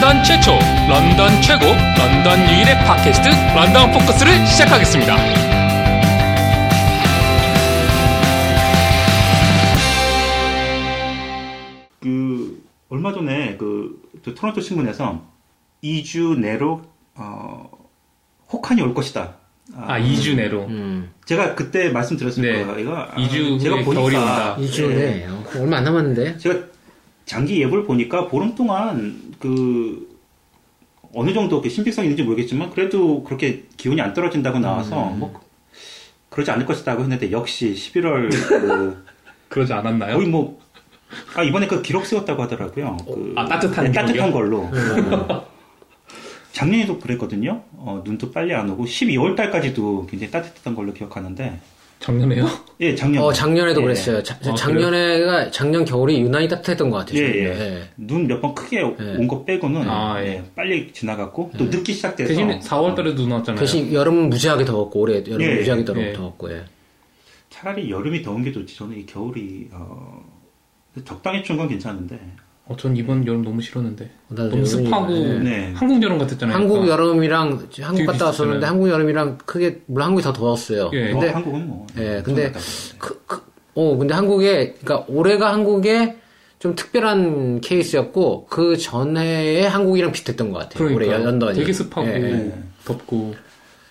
런던 최초, 런던 최고, 런던 유일의 팟캐스트 런던 포커스를 시작하겠습니다. 그 얼마 전에 그, 저 토론토 신문에서 2주 내로 어, 혹한이 올 것이다. 아, 2주 내로. 음. 제가 그때 말씀드렸을 네. 거예요. 이거 아, 2주 제가 후에 보니까 겨울이 온다. 2주네. 네. 어, 얼마 안 남았는데. 제가 장기 예보를 보니까 보름 동안 그 어느 정도 그 신빙성이 있는지 모르겠지만 그래도 그렇게 기온이 안 떨어진다고 나와서 음. 뭐 그러지 않을 것이다고 했는데 역시 11월 그 그러지 않았나요? 거의 뭐 아, 이번에 그 기록 세웠다고 하더라고요. 그, 아, 따뜻한 네, 따뜻한? 걸로. 작년에도 그랬거든요. 어, 눈도 빨리 안 오고 12월 달까지도 굉장히 따뜻했던 걸로 기억하는데 작년에요? 예, 작년. 어, 작년에도 예, 그랬어요. 자- 아, 작년에가, 작년 겨울이 유난히 따뜻했던 것 같아요. 예. 예. 눈 몇 번 크게 예. 온거 빼고는 아, 예. 예, 빨리 지나갔고 또 늦기 시작돼서 대신에 4월 달에도 눈 왔잖아요. 대신 여름은 무지하게 더웠고, 올해 여름은 예, 무지하게 예. 더웠고, 예. 차라리 여름이 더운 게 좋지. 저는 이 겨울이 어, 적당히 추운 건 괜찮은데 어, 전 이번 여름 너무 싫었는데. 나도 너무 여름이- 습하고 예. 네. 한국 여름 같았잖아요. 한국 약간. 여름이랑 한국 갔다 왔었는데. 한국 여름이랑 크게 물론 한국이 더 더웠어요. 예. 근데 어, 한국은 뭐 예, 근데. 그, 그, 어, 근데 한국에, 그니까 올해가 한국에 좀 특별한 케이스였고, 그 전해에 한국이랑 비슷했던 것 같아요. 올해 그러니까 런던이. 되게 습하고 예, 예. 덥고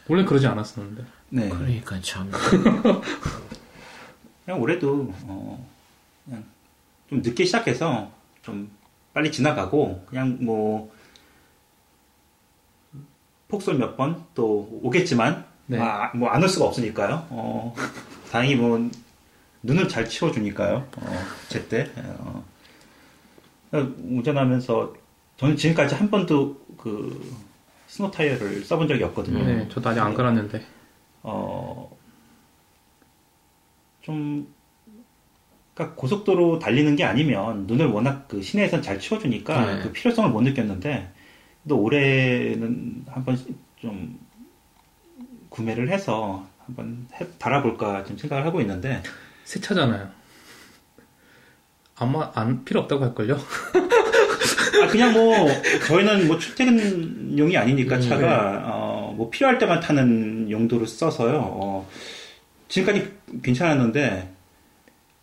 원래 그러지 않았었는데. 네. 그러니까 참. 그냥 올해도 어, 그냥 좀 늦게 시작해서 좀 빨리 지나가고 그냥 뭐 폭설 몇 번 또 오겠지만 네. 아, 뭐안 올 수가 없으니까요. 어, 다행히 뭐 눈을 잘 치워주니까요. 어, 제때 어. 운전하면서 저는 지금까지 한 번도 그 스노 타이어를 써본 적이 없거든요. 네, 저도 아직 안 갈았는데. 어, 좀, 그러니까 고속도로 달리는 게 아니면 눈을 워낙 그 시내에선 잘 치워주니까 네. 그 필요성을 못 느꼈는데, 또 올해는 한번 좀 구매를 해서 한번 해- 달아볼까 좀 생각을 하고 있는데, 새 차잖아요. 아마 안 필요 없다고 할걸요? 아, 그냥 뭐, 저희는 뭐 출퇴근용이 아니니까 음, 차가, 네. 어, 뭐 필요할 때만 타는 용도로 써서요. 어, 지금까지 괜찮았는데,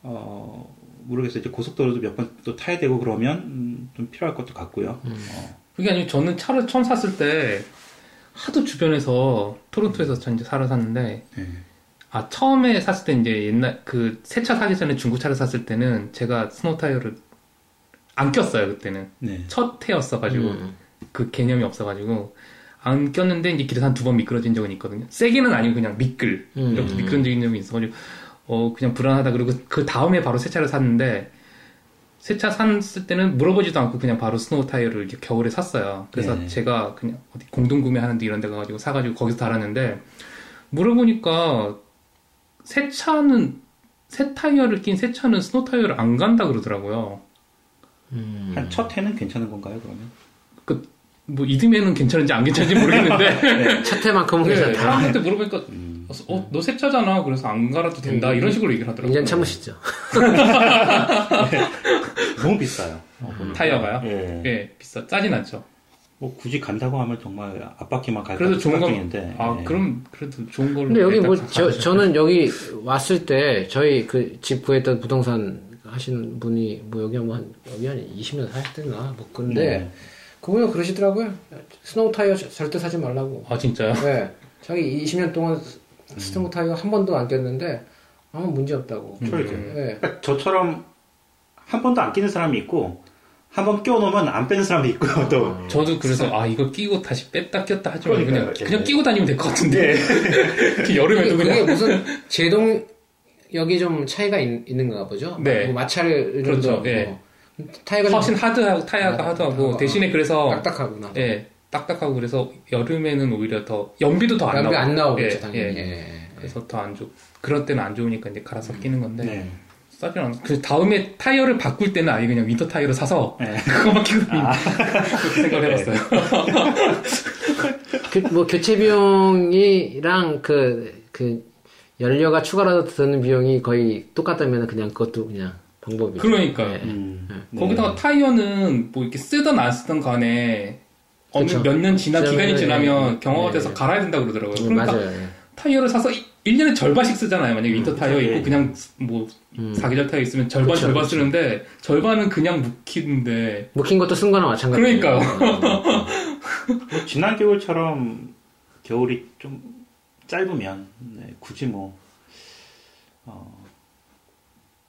어, 모르겠어요. 이제 고속도로도 몇 번 또 타야 되고 그러면, 음, 좀 필요할 것도 같고요. 어, 그게 아니고 저는 차를 처음 샀을 때 하도 주변에서 토론토에서 전 이제 차를 샀는데 네. 아 처음에 샀을 때 이제 옛날 그 새 차 사기 전에 중고차를 샀을 때는 제가 스노우 타이어를 안 꼈어요 그때는 네. 첫 해였어가지고 음. 그 개념이 없어가지고 안 꼈는데 이제 길에서 한 두 번 미끄러진 적은 있거든요. 세게는 아니고 그냥 미끌 음. 이렇게 미끄러진 적이 있어가지고 어 그냥 불안하다 그리고 그 다음에 바로 새 차를 샀는데 새 차 샀을 때는 물어보지도 않고 그냥 바로 스노우 타이어를 이제 겨울에 샀어요. 그래서 네. 제가 그냥 어디 공동 구매하는데 이런 데 가가지고 사가지고 거기서 달았는데 물어보니까 새 차는 새 타이어를 낀 새 차는 스노우 타이어를 안 간다 그러더라고요. 음. 한 첫 해는 괜찮은 건가요, 그러면? 뭐 이듬해는 괜찮은지 안 괜찮은지 모르겠는데 첫해만큼은 네, 괜찮다. 사람한테 물어보니까 음. 어, 너 새 차잖아. 그래서 안 갈아도 된다. 이런 식으로 얘기를 하더라고요. 2년 참으시죠. 너무 비싸요. 어, 보니까. 타이어가요? 예. 예, 비싸. 싸진 않죠. 뭐 굳이 간다고 하면 정말 앞바퀴만 갈까 그래도 좋은 거. 생각중인데. 아, 예. 그럼 그래도 좋은 걸로. 근데 여기 뭐, 가- 저. 저는 여기 왔을 때, 저희 그 집 구했던 부동산 하시는 분이, 뭐 여기 한, 번- 여기 한 20년 사셨대나, 뭐, 근데, 네. 그분이 그러시더라고요. 스노우 타이어 절대 사지 말라고. 아, 진짜요? 네. 자기 20년 동안 스노우 타이어 한 번도 안 꼈는데, 아무 문제 없다고. 저렇게. 네. 그러니까 저처럼 한 번도 안 끼는 사람이 있고 한 번 끼워놓으면 안 빼는 사람이 있고 또 저도 그래서 아 이거 끼고 다시 뺐다 꼈다 하지 말고 그냥. 그냥 예. 끼고 다니면 될 것 같은데 그 여름에도 그게, 그냥 그게 무슨 제동력이 좀 차이가 있, 는가 보죠? 네. 뭐 마찰을 좀 그렇죠. 더, 예. 뭐 타이어가 좀 훨씬 하드하고 타이어가 아, 하드하고 아, 대신에 그래서 딱딱하구나. 예 딱딱하고 그래서 여름에는 오히려 더 연비도 더 안 나오고 안 나오겠죠, 예, 당연히. 예. 예. 그래서 더 안 좋. 그런 때는 안 좋으니까 이제 갈아서 끼는 건데 네. 싸진 않아. 그 다음에 타이어를 바꿀 때는 아예 그냥 winter 타이어를 사서 네. 그거만 끼고 그렇게 생각을 해봤어요. 교, 뭐 교체 비용이랑 그, 그 연료가 추가로 드는 비용이 거의 똑같다면 그냥 그것도 그냥 방법이죠. 그러니까요. 네. 음. 거기다가 타이어는 뭐 이렇게 쓰든 안 쓰든 간에 어느 그쵸. 몇년 지나 기간이 지나면은, 지나면 예. 경화가 예. 돼서 갈아야 된다 그러더라고요. 네, 그러니까 맞아요. 예. 타이어를 사서 1년에 절반씩 쓰잖아요. 만약에 winter 타이어 예. 있고 그냥 뭐 음. 사계절 타이어 있으면 절반 그쵸, 절반 그쵸. 쓰는데 절반은 그냥 묵히는데 묵힌 것도 쓴 거나 마찬가지예요. 그러니까요. 뭐 지난 겨울처럼 겨울이 좀 짧으면 네, 굳이 뭐 어,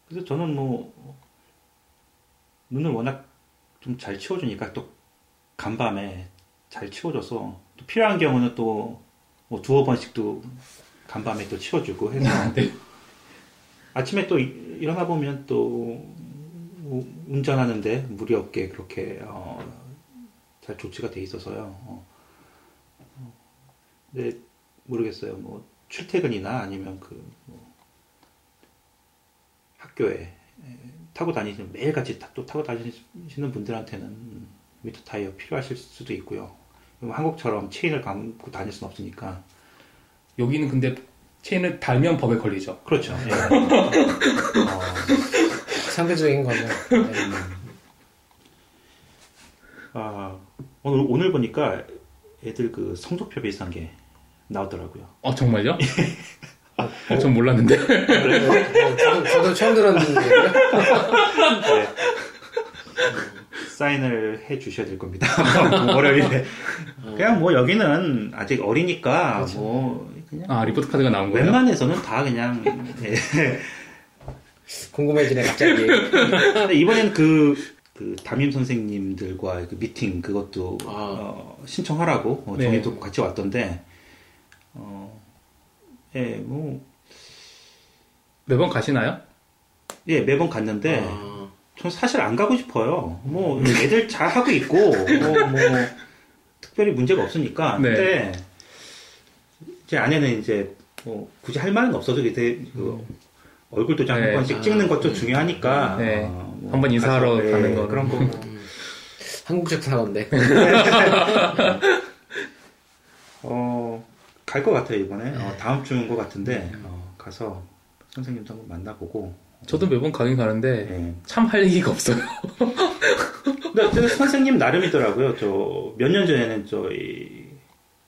그래서 저는 뭐 눈을 워낙 좀 잘 치워주니까 또 간밤에 잘 치워줘서 또 필요한 경우는 또 뭐 두어 번씩도 간밤에 또 치워주고 해서 네. 아침에 또 이- 일어나 보면 또 우- 운전하는데 무리 없게 그렇게 어, 잘 조치가 돼 있어서요. 어. 어. 근데 모르겠어요. 뭐 출퇴근이나 아니면 그 뭐 학교에 에, 타고 다니시는 매일같이 타- 또 타고 다니시는 분들한테는 미터 타이어 필요하실 수도 있고요. 한국처럼 체인을 감고 다닐 수는 없으니까 여기는 근데 체인을 달면 법에 걸리죠. 그렇죠. 예. 어, 상대적인 거죠. 네. 아, 오늘 오늘 보니까 애들 그 성적표 비슷한 게 나오더라고요. 어 정말요? 어, 전 몰랐는데. 어, 저도, 저도 처음 들었는데. 네. 사인을 해 주셔야 될 겁니다. 월요일에. 그냥 뭐 여기는 아직 어리니까 뭐 그냥 아 리포트 카드가 나온 거예요? 웬만해서는 다 그냥 예. 궁금해지네, 갑자기. 근데 이번엔 그, 그 담임 선생님들과 그 미팅 그것도 아. 어, 신청하라고 어, 네. 정해도 같이 왔던데 어, 예, 뭐 매번 가시나요? 예, 매번 갔는데 아, 전 사실 안 가고 싶어요. 뭐 애들 잘 하고 있고 뭐, 뭐 특별히 문제가 없으니까. 네. 근데 제 아내는 이제 뭐 굳이 할 말은 없어서 이제 그 얼굴 도장 네. 한 번씩 아, 찍는 것도 중요하니까. 네. 어, 뭐 한번 인사하러 가서, 예, 가는 거는. 그런 거. 한국적 사과인데. 어, 갈 것 같아요 이번에. 네. 어, 다음 주인 것 같은데 어, 가서 선생님도 한번 만나보고. 저도 매번 가긴 가는데 예. 참할 얘기가 없어요. 근데, 선생님 나름이더라고요. 저 몇 년 전에는 저희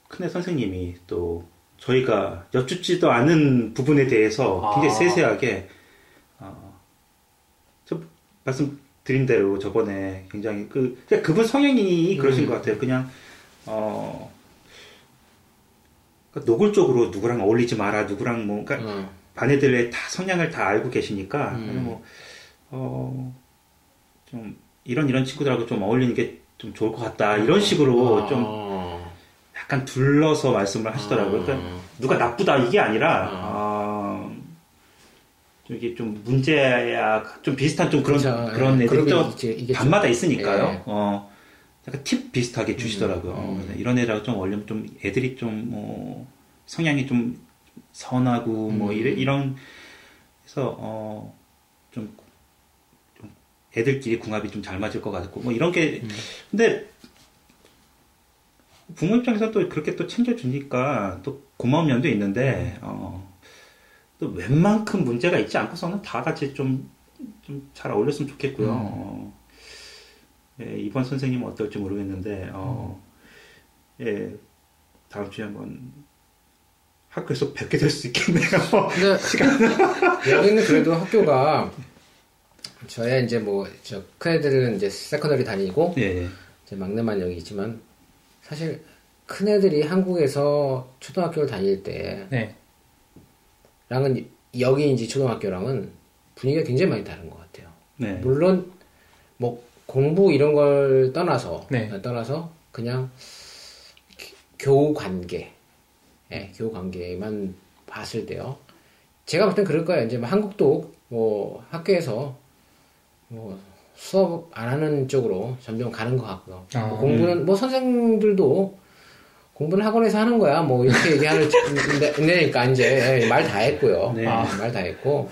큰애 선생님이 또 저희가 여쭙지도 않은 부분에 대해서 굉장히 아. 세세하게 어, 저 말씀 드린 대로 저번에 굉장히 그 그냥 그분 성향이 그러신 음. 것 같아요. 그냥 어 그러니까 노골적으로 누구랑 어울리지 마라, 누구랑 뭐 그러니까 어, 반 애들의 다 성향을 다 알고 계시니까 음. 뭐, 어, 좀 이런 이런 친구들하고 좀 어울리는 게 좀 좋을 것 같다 이런 식으로 아, 좀 약간 둘러서 말씀을 하시더라고요. 그러니까 아, 누가 나쁘다 이게 아니라 아. 어, 좀 이게 좀 문제야 좀 비슷한 좀 그런 그렇죠. 그런 예, 애들이 또 밤마다 있으니까요. 예. 어, 약간 팁 비슷하게 주시더라고요. 음, 음. 그래서 이런 애들하고 좀 어울리면 좀 애들이 좀 뭐 성향이 좀 선하고 뭐 음. 이래, 이런 그래서 어, 좀, 좀 애들끼리 궁합이 좀 잘 맞을 것 같고 뭐 이런 게 음. 근데 부모 입장에서 또 그렇게 또 챙겨주니까 또 고마운 면도 있는데 어, 또 웬만큼 문제가 있지 않고서는 다 같이 좀 좀 잘 어울렸으면 좋겠고요. 음. 어, 예, 이번 선생님은 어떨지 모르겠는데 어, 예, 다음 주에 한번 학교에서 뵙게 될 수 있겠네요. 근데 여기는 그래도 학교가 저야 이제 뭐 저 큰 애들은 이제 secondary 다니고 예, 예. 이제 막내만 여기 있지만 사실 큰 애들이 한국에서 초등학교를 다닐 때랑은 네. 여기 이제 초등학교랑은 분위기가 굉장히 많이 다른 것 같아요. 네. 물론 뭐 공부 이런 걸 떠나서 네. 떠나서 그냥 기- 교우 관계, 예, 교우 관계만 봤을 때요. 제가 볼 땐 그럴 거예요. 이제 뭐 한국도 뭐 학교에서 뭐 수업 안 하는 쪽으로 점점 가는 것 같고요. 아, 뭐 공부는 뭐 선생들도 공부는 학원에서 하는 거야. 뭐 이렇게 얘기하는 데니까 이제 말 다 했고요. 네. 아, 말다 했고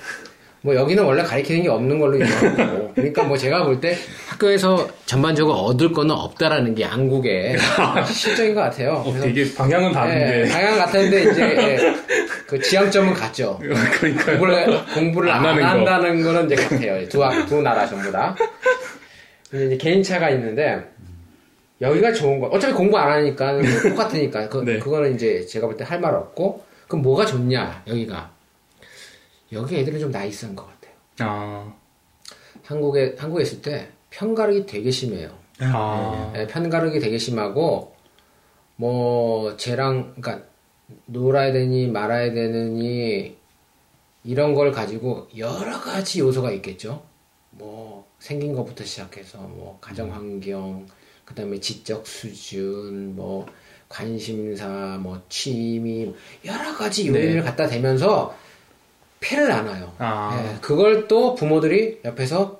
뭐 여기는 원래 가리키는 게 없는 걸로 유명하고 그러니까 뭐 제가 볼 때 학교에서 전반적으로 얻을 거는 없다라는 게 양국의 실정인 것 같아요. 어, 그래서 되게 방향은 다른데. 예, 방향 같았는데 이제 예, 그 지향점은 같죠. 그러니까 공부를 공부를 안 안, 하는 거. 한다는 거 는 이제 같아요. 두, 학- 두 나라 전부 다. 근데 이제 개인차가 있는데 여기가 좋은 거. 어차피 공부 안 하니까 뭐 똑같으니까 그 네. 그거는 이제 제가 볼 때 할 말 없고 그럼 뭐가 좋냐 여기가 여기 애들은 좀 나이스한 것 같아요. 아, 한국에 한국에 있을 때 편가르기 되게 심해요. 아, 예, 편가르기 되게 심하고 뭐 쟤랑 그러니까 놀아야 되니 말아야 되느니 이런 걸 가지고 여러 가지 요소가 있겠죠. 뭐 생긴 것부터 시작해서 뭐 가정 환경, 그다음에 지적 수준, 뭐 관심사, 뭐 취미 여러 가지 요인을 네. 갖다 대면서 패를 안아요. 아. 예, 그걸 또 부모들이 옆에서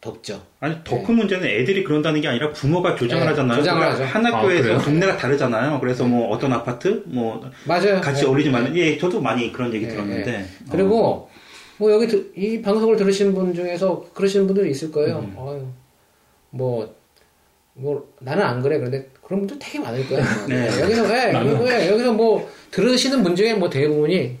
돕죠. 아니 더큰 문제는 애들이 그런다는 게 아니라 부모가 조장을 네, 하잖아요. 조장을 그러니까 하죠. 한 아, 학교에서 그래요? 동네가 다르잖아요. 그래서 뭐 어떤 아파트 뭐 맞아요. 같이 예. 어울리지 말는 예 저도 많이 그런 얘기 예, 들었는데 예. 그리고 뭐 여기 들- 이 방송을 들으시는 분 중에서 그러시는 분들이 있을 거예요. 음. 어휴, 뭐, 뭐 나는 안 그래. 그런데 그런 분들 되게 많을 거예요. 네. 예, 여기서 예, 여기- 예, 여기서 뭐 들으시는 분 중에 뭐 대부분이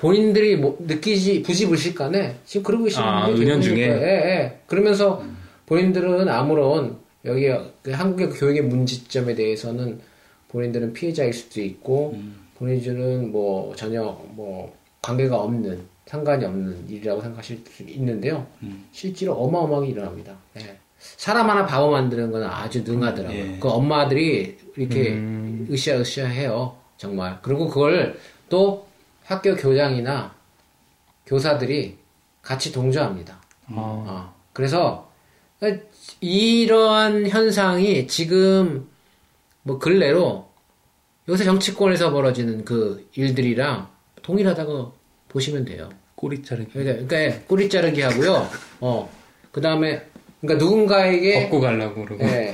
본인들이 뭐 느끼지 부지불식 간에 지금 그러고 계시는 아, 분들이 은연 중에? 거예요. 예, 예. 그러면서 본인들은 아무런 여기 그 한국의 교육의 문제점에 대해서는 본인들은 피해자일 수도 있고 본인들은 뭐 전혀 뭐 관계가 없는 상관이 없는 일이라고 생각하실 수 있는데요. 음. 실제로 어마어마하게 일어납니다. 예. 사람 하나 바보 만드는 건 아주 능하더라고요. 예. 그 엄마들이 이렇게 음. 으쌰으쌰 해요. 정말. 그리고 그걸 또 학교 교장이나 교사들이 같이 동조합니다. 아, 어, 그래서 이러한 현상이 지금 뭐 근래로 요새 정치권에서 벌어지는 그 일들이랑 동일하다고 보시면 돼요. 꼬리 자르기. 그러니까, 그러니까 꼬리 자르기 하고요. 어, 그 다음에 그러니까 누군가에게 벗고 가려고 그러고. 예,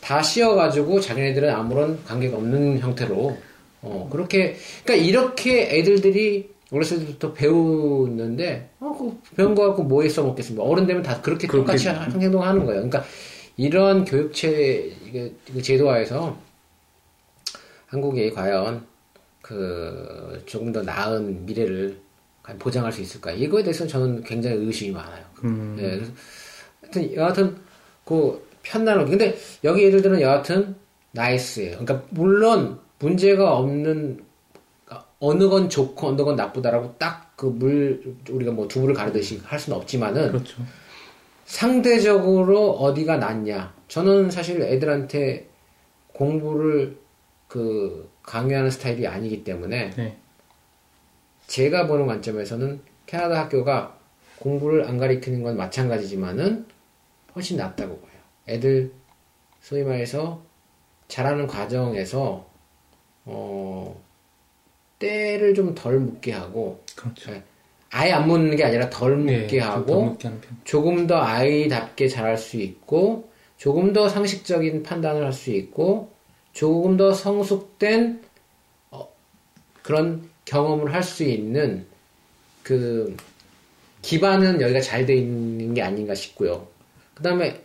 다 씌워가지고 자기네들은 아무런 관계가 없는 형태로 어 그렇게 그러니까 이렇게 애들들이 어렸을 때부터 배우는데 어, 그 배운 거 갖고 뭐에 써먹겠습니까? 어른 되면 다 그렇게 그렇게- 똑같이 하- 행동하는 거예요. 그러니까 이런 교육체 제도화에서 한국이 과연 그 조금 더 나은 미래를 보장할 수 있을까? 이거에 대해서 는 저는 굉장히 의심이 많아요. 음. 예, 그래서 하여튼 여하튼 그 편안하게 근데 여기 애들들은 여하튼 나이스예요. 그러니까 물론 문제가 없는 어느 건 좋고 어느 건 나쁘다라고 딱 그 물 우리가 뭐 두부를 가르듯이 할 수는 없지만은 그렇죠. 상대적으로 어디가 낫냐? 저는 사실 애들한테 공부를 그 강요하는 스타일이 아니기 때문에 네. 제가 보는 관점에서는 캐나다 학교가 공부를 안 가리키는 건 마찬가지지만은 훨씬 낫다고 봐요. 애들 소위 말해서 자라는 과정에서 어 때를 좀 덜 묻게 하고 그렇죠. 예, 아예 안 묻는 게 아니라 덜 묻게 네, 하고 편. 조금 더 아이답게 자랄 수 있고 조금 더 상식적인 판단을 할 수 있고 조금 더 성숙된 어, 그런 경험을 할 수 있는 그 기반은 여기가 잘 돼 있는 게 아닌가 싶고요. 그 다음에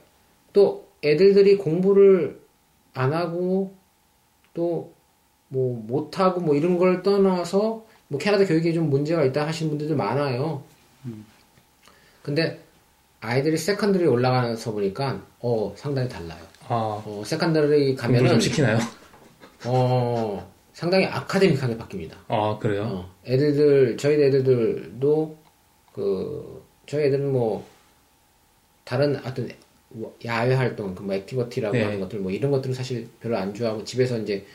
또 애들들이 공부를 안 하고 또 뭐 못하고 뭐 이런 걸 떠나서 뭐 캐나다 교육에 좀 문제가 있다 하시는 분들도 많아요. 근데 아이들이 secondary 올라가서 보니까 어 상당히 달라요. 아, 어 secondary 가면은 좀 시키나요? 어 상당히 academic하게 바뀝니다. 아, 그래요? 어, 애들들 저희 애들들도 그 저희 애들은 뭐 다른 어떤 야외 활동, 그 뭐 activity라고 네. 하는 것들 뭐 이런 것들은 사실 별로 안 좋아하고 집에서 이제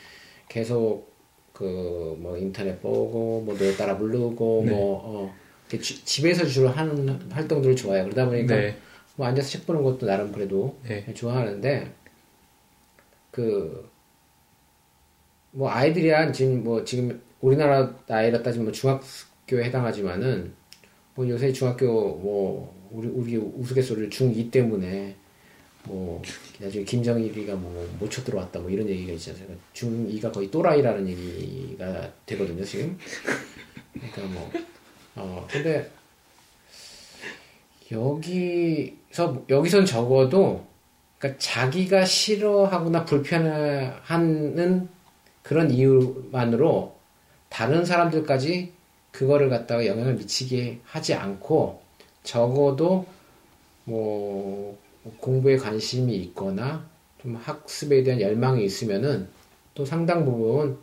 계속 그 뭐 인터넷 보고 뭐 노래 따라 부르고 네. 뭐 어, 주- 집에서 주로 하는 활동들을 좋아해요. 그러다 보니까 네. 뭐 앉아서 책 보는 것도 나름 그래도 네. 좋아하는데 그 뭐 아이들이야 지금 뭐 지금 우리나라 나이라 따지면 뭐 중학교에 해당하지만은 뭐 요새 중학교 뭐 우리 우리 우스갯소리를 중2 때문에 뭐 나중에 김정일이가 뭐 못 쳐 들어왔다 뭐 이런 얘기가 있잖아요. 중2가 거의 또라이라는 얘기가 되거든요 지금. 그러니까 뭐 어 근데 여기서 여기선 적어도 그러니까 자기가 싫어하거나 불편해하는 그런 이유만으로 다른 사람들까지 그거를 갖다가 영향을 미치게 하지 않고 적어도 뭐 공부에 관심이 있거나 좀 학습에 대한 열망이 있으면은 또 상당 부분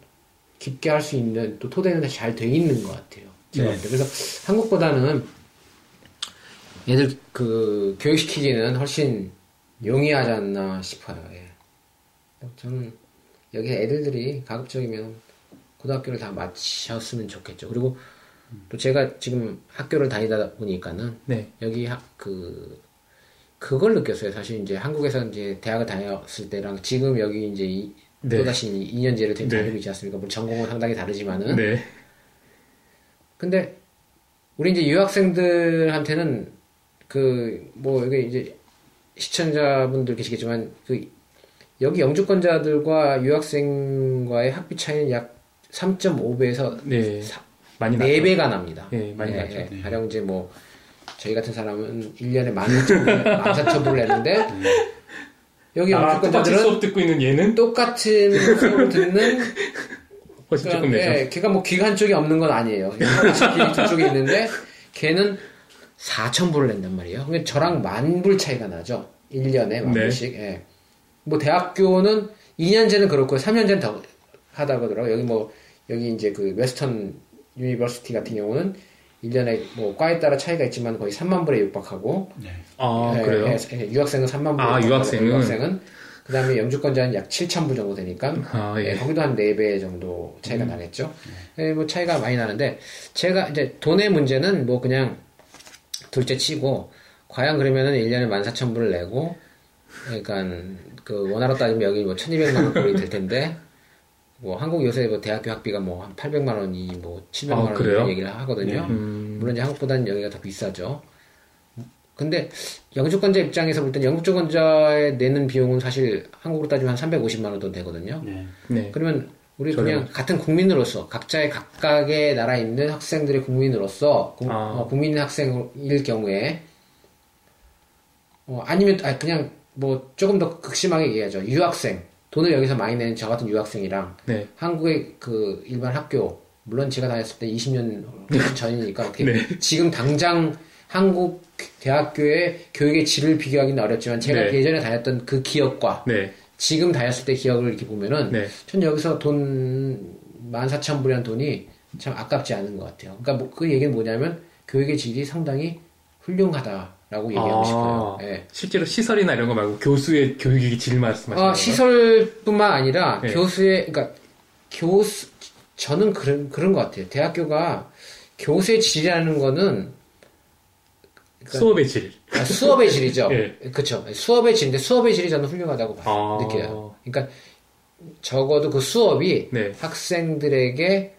깊게 할 수 있는 또 토대는 잘 돼 있는 것 같아요. 제가 네. 그래서 한국보다는 얘들 그 교육시키기는 훨씬 용이하지 않나 싶어요. 예. 저는 여기 애들들이 가급적이면 고등학교를 다 마쳤으면 좋겠죠. 그리고 또 제가 지금 학교를 다니다 보니까는 네. 여기 학, 그, 그걸 느꼈어요. 사실 이제 한국에서 이제 대학을 다녔을 때랑 지금 여기 이제 이, 네. 또다시 2년제를 네. 다니고 있지 않습니까? 물론 전공은 상당히 다르지만은. 네. 근데 우리 이제 유학생들한테는 그뭐 여기 이제 시청자분들 계시겠지만 그 여기 영주권자들과 유학생과의 학비 차이는 약 3.5배에서 네. 많이 나죠. 4배가 납니다. 예, 많이 나죠. 예. 가령 이제 뭐 저희 같은 사람은 1년에 14,000불 내는데 여기 아, 영주권자들은 수업 듣고 있는 얘는 똑같은 수업을 듣는 훨씬 조금 내죠. 예, 걔가 뭐 귀가 한쪽이 없는 건 아니에요. 귀 두쪽이 있는데 걔는 4,000불을 낸단 말이에요. 그러니까 저랑 만 불 차이가 나죠. 1년에 만 네. 불씩. 예. 뭐 대학교는 2년제는 그렇고 3년제는 더 하다고 하더라고요. 여기 뭐 여기 이제 그 Western University 같은 경우는 1년에 뭐 과에 따라 차이가 있지만 거의 3만 불에 육박하고 네. 아, 예, 그래요? 예, 예, 유학생은 3만 불. 아, 유학생은? 유학생은 그다음에 영주권자는 약 7천 불 정도 되니까 아, 예, 예. 거기도 한 4배 정도 차이가 음. 나겠죠. 예, 뭐 차이가 많이 나는데 제가 이제 돈의 문제는 뭐 그냥 둘째 치고 과연 그러면은 1년에 14,000불을 내고 그러니까 그 원화로 따지면 여기 뭐 1,200만 원 꼴이 될 텐데 뭐 한국 요새 뭐 대학교 학비가 뭐 한 800만 원이 뭐 700만 아, 원 그래요? 이런 얘기를 하거든요. 음, 물론 이제 한국보다는 여기가 더 비싸죠. 근데 영주권자 입장에서 볼 땐 영주권자에 내는 비용은 사실 한국으로 따지면 한 350만 원 돈 되거든요. 네. 네. 그러면 우리 저렴. 그냥 같은 국민으로서 각자의 각각의 나라에 있는 학생들의 국민으로서 국, 아. 어, 국민 학생일 경우에 어, 아니면 아 그냥 뭐 조금 더 극심하게 얘기하죠. 유학생 돈을 여기서 많이 내는 저 같은 유학생이랑 네. 한국의 그 일반 학교 물론 제가 다녔을 때 20년 전이니까 어떻게 네. 지금 당장 한국 대학교의 교육의 질을 비교하기는 어렵지만 제가 네. 예전에 다녔던 그 기억과 네. 지금 다녔을 때 기억을 이렇게 보면은 네. 전 여기서 돈 14,000불이라는 돈이 참 아깝지 않은 것 같아요. 그러니까 뭐 그 얘기는 뭐냐면 교육의 질이 상당히 훌륭하다 라고 얘기하고 아. 싶어요. 예. 실제로 시설이나 이런 거 말고 교수의 교육이 질 말씀하시는 아, 거예요? 시설뿐만 아니라 네. 교수의 그러니까 교수 저는 그런 그런 것 같아요. 대학교가 교수의 질이라는 거는 그러니까 수업의 질. 아, 수업의 질이죠. 예. 그렇죠. 수업의 질인데 수업의 질이 저는 훌륭하다고 봐요. 아. 느껴요. 그러니까 적어도 그 수업이 네. 학생들에게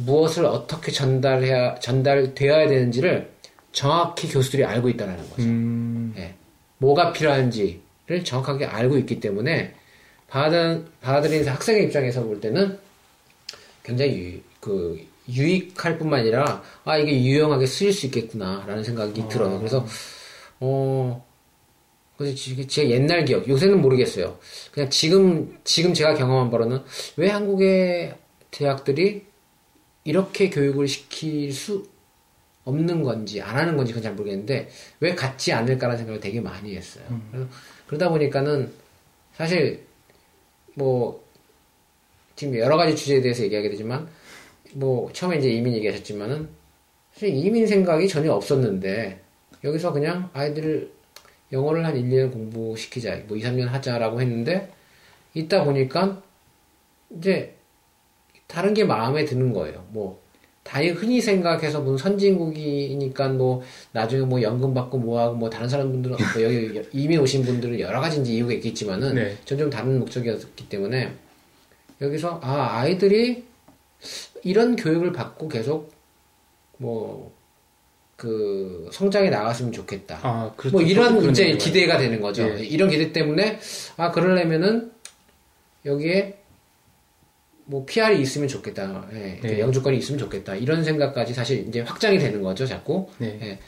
무엇을 어떻게 전달해야 전달되어야 되는지를 정확히 교수들이 알고 있다는 거죠. 음, 예. 뭐가 필요한지를 정확하게 알고 있기 때문에 받아 받아들이는 학생의 입장에서 볼 때는 굉장히 유, 그 유익할 뿐만 아니라 아 이게 유용하게 쓰일 수 있겠구나라는 생각이 아. 들어요. 그래서 어 그래서 지- 제 옛날 기억 요새는 모르겠어요. 그냥 지금 지금 제가 경험한 바로는 왜 한국의 대학들이 이렇게 교육을 시킬 수 없는 건지 안 하는 건지 그건 잘 모르겠는데 왜 같지 않을까라는 생각을 되게 많이 했어요. 그래서 그러다 보니까는 사실 뭐 지금 여러 가지 주제에 대해서 얘기하게 되지만 뭐 처음에 이제 이민 얘기하셨지만은 사실 이민 생각이 전혀 없었는데 여기서 그냥 아이들을 영어를 한 1, 2년 공부시키자 뭐 2, 3년 하자라고 했는데 있다 보니까 이제 다른 게 마음에 드는 거예요. 뭐 다이 흔히 생각해서 무슨 선진국이니까 뭐 나중에 뭐 연금 받고 뭐하고 뭐 다른 사람분들은 뭐 여기 이민 오신 분들은 여러 가지 이유가 있겠지만은 네. 전좀 다른 목적이었기 때문에 여기서 아 아이들이 이런 교육을 받고 계속 뭐 그 성장해 나갔으면 좋겠다. 아, 그렇죠. 뭐 이런 이제 기대가 되는 거죠. 예. 이런 기대 때문에 아 그러려면은 여기에 뭐 PR이 있으면 좋겠다. 예, 그 네. 영주권이 있으면 좋겠다. 이런 생각까지 사실 이제 확장이 되는 거죠, 자꾸. 네. 예.